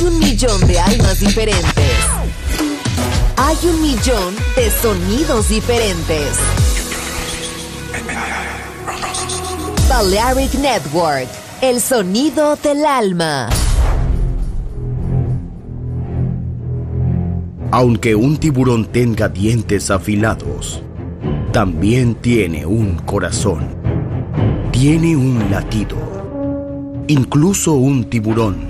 Hay un millón de almas diferentes. Hay un millón de sonidos diferentes. Balearic Network, el sonido del alma. Aunque un tiburón tenga dientes afilados, también tiene un corazón. Tiene un latido. Incluso un tiburón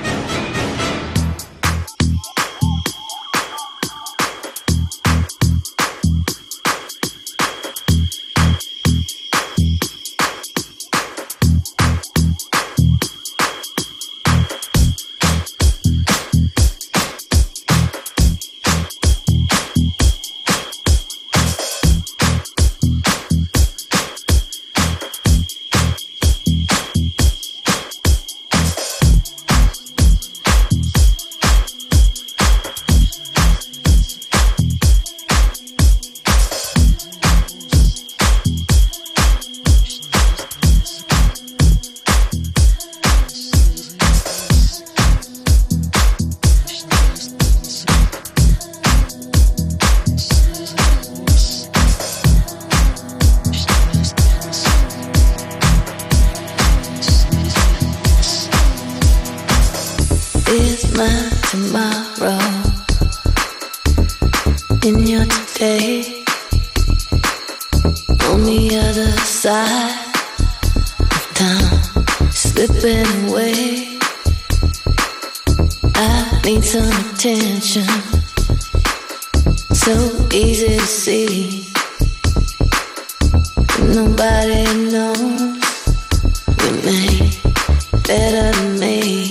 time slipping away. I need some attention. So easy to see. Nobody knows your name better than me.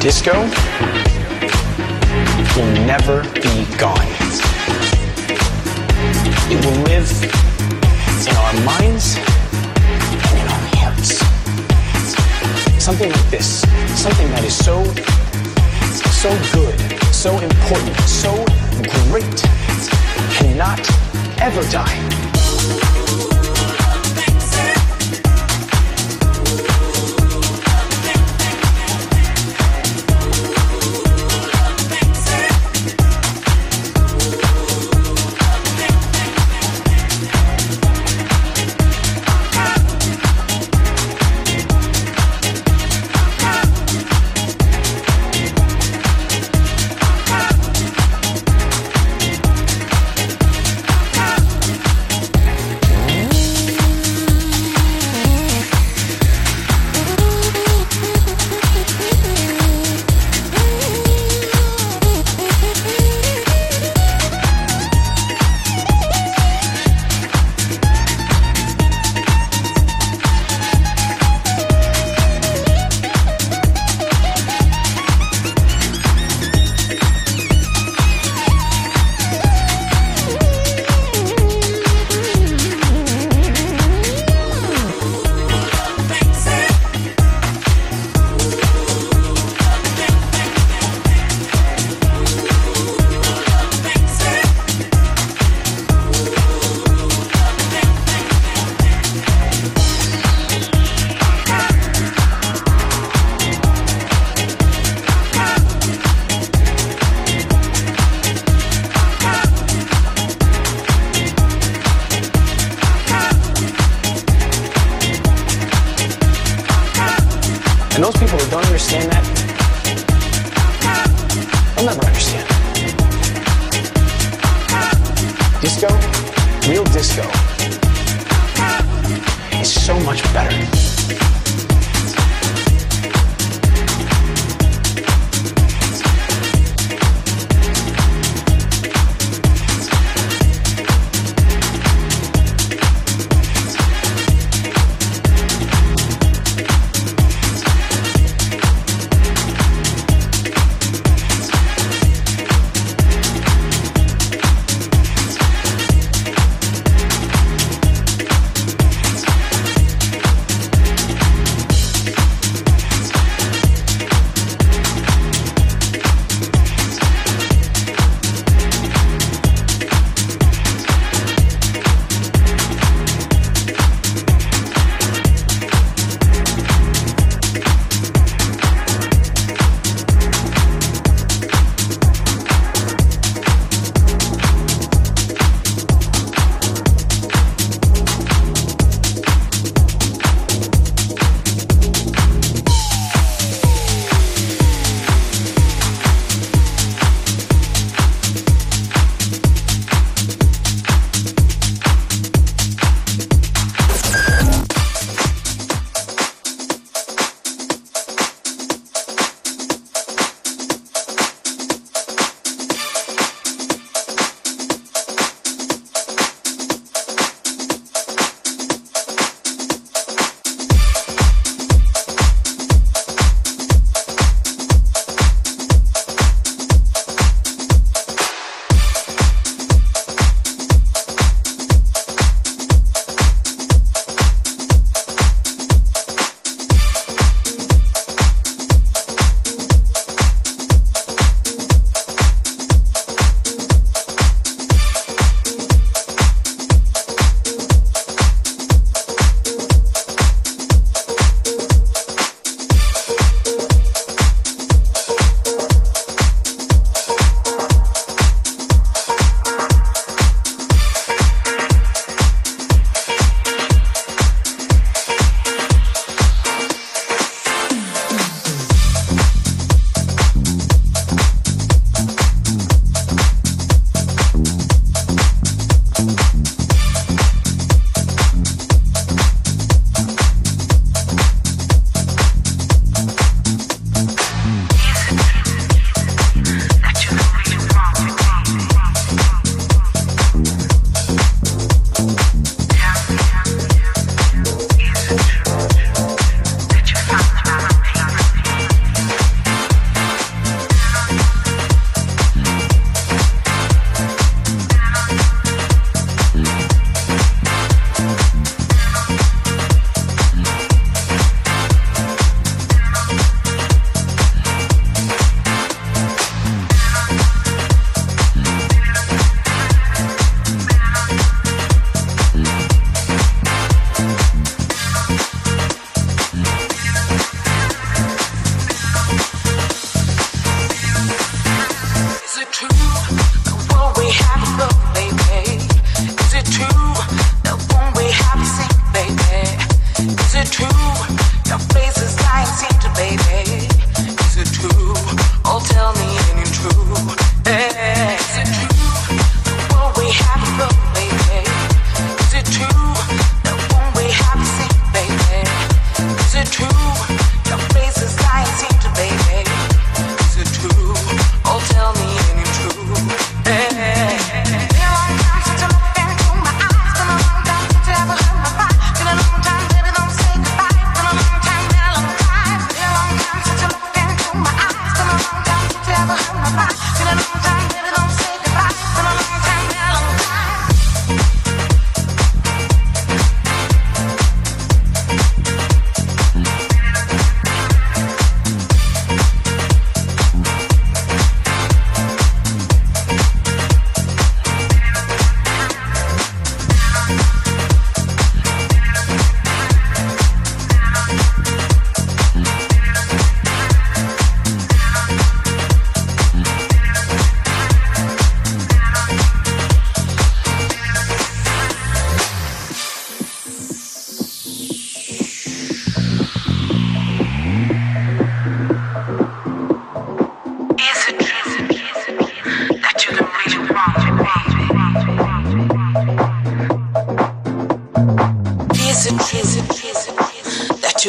Disco will never be gone. It will live in our minds and in our hearts. Something like this, something that is so, so good, so important, so great, cannot ever die.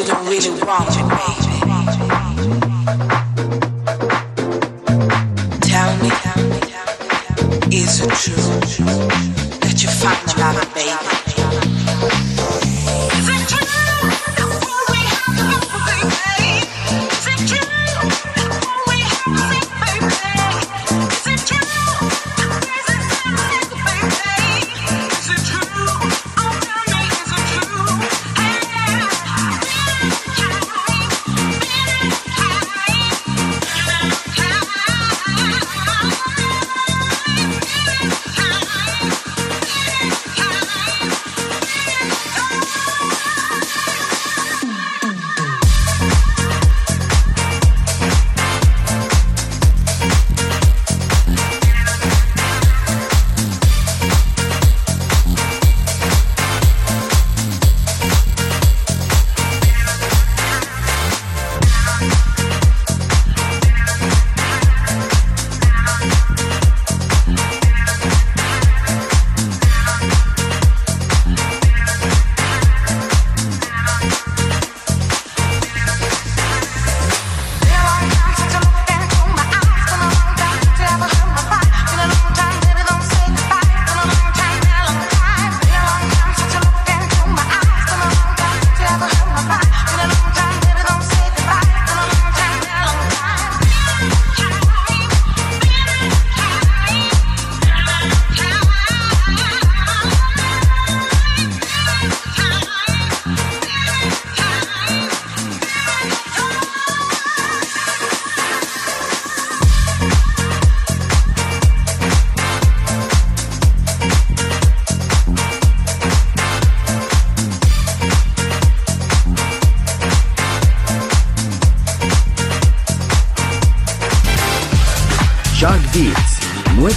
Don't really want.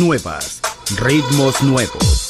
Nuevas, ritmos nuevos.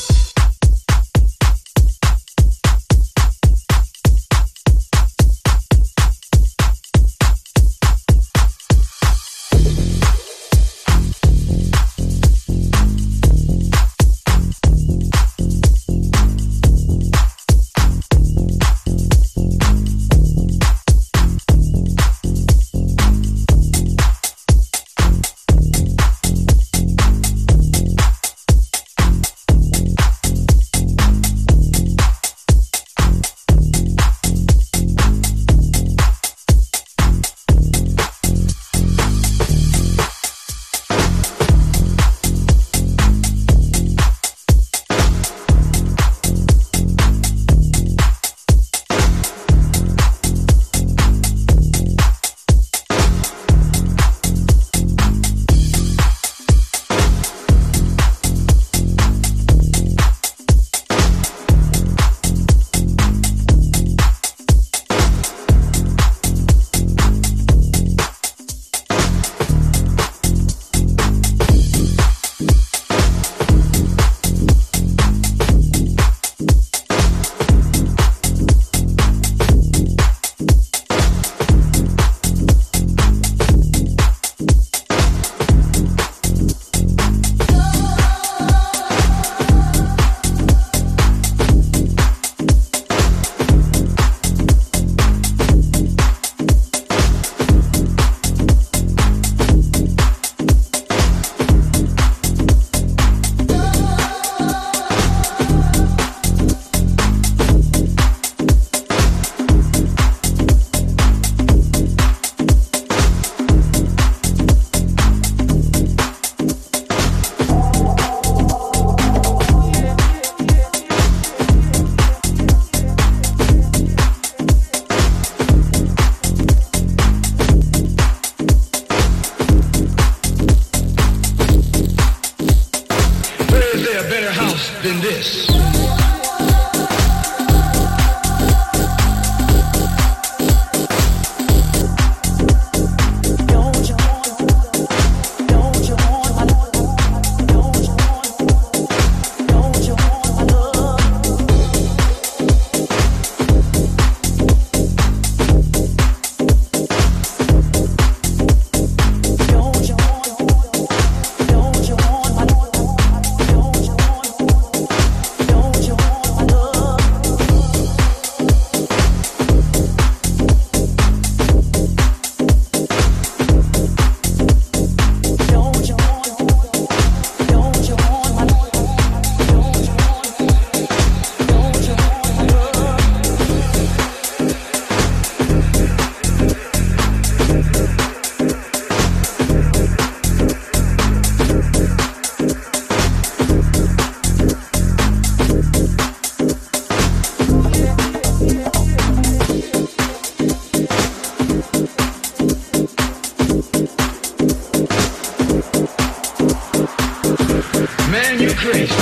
Man, you crazy.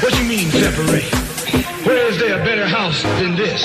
What you mean separate? Where is there a better house than this?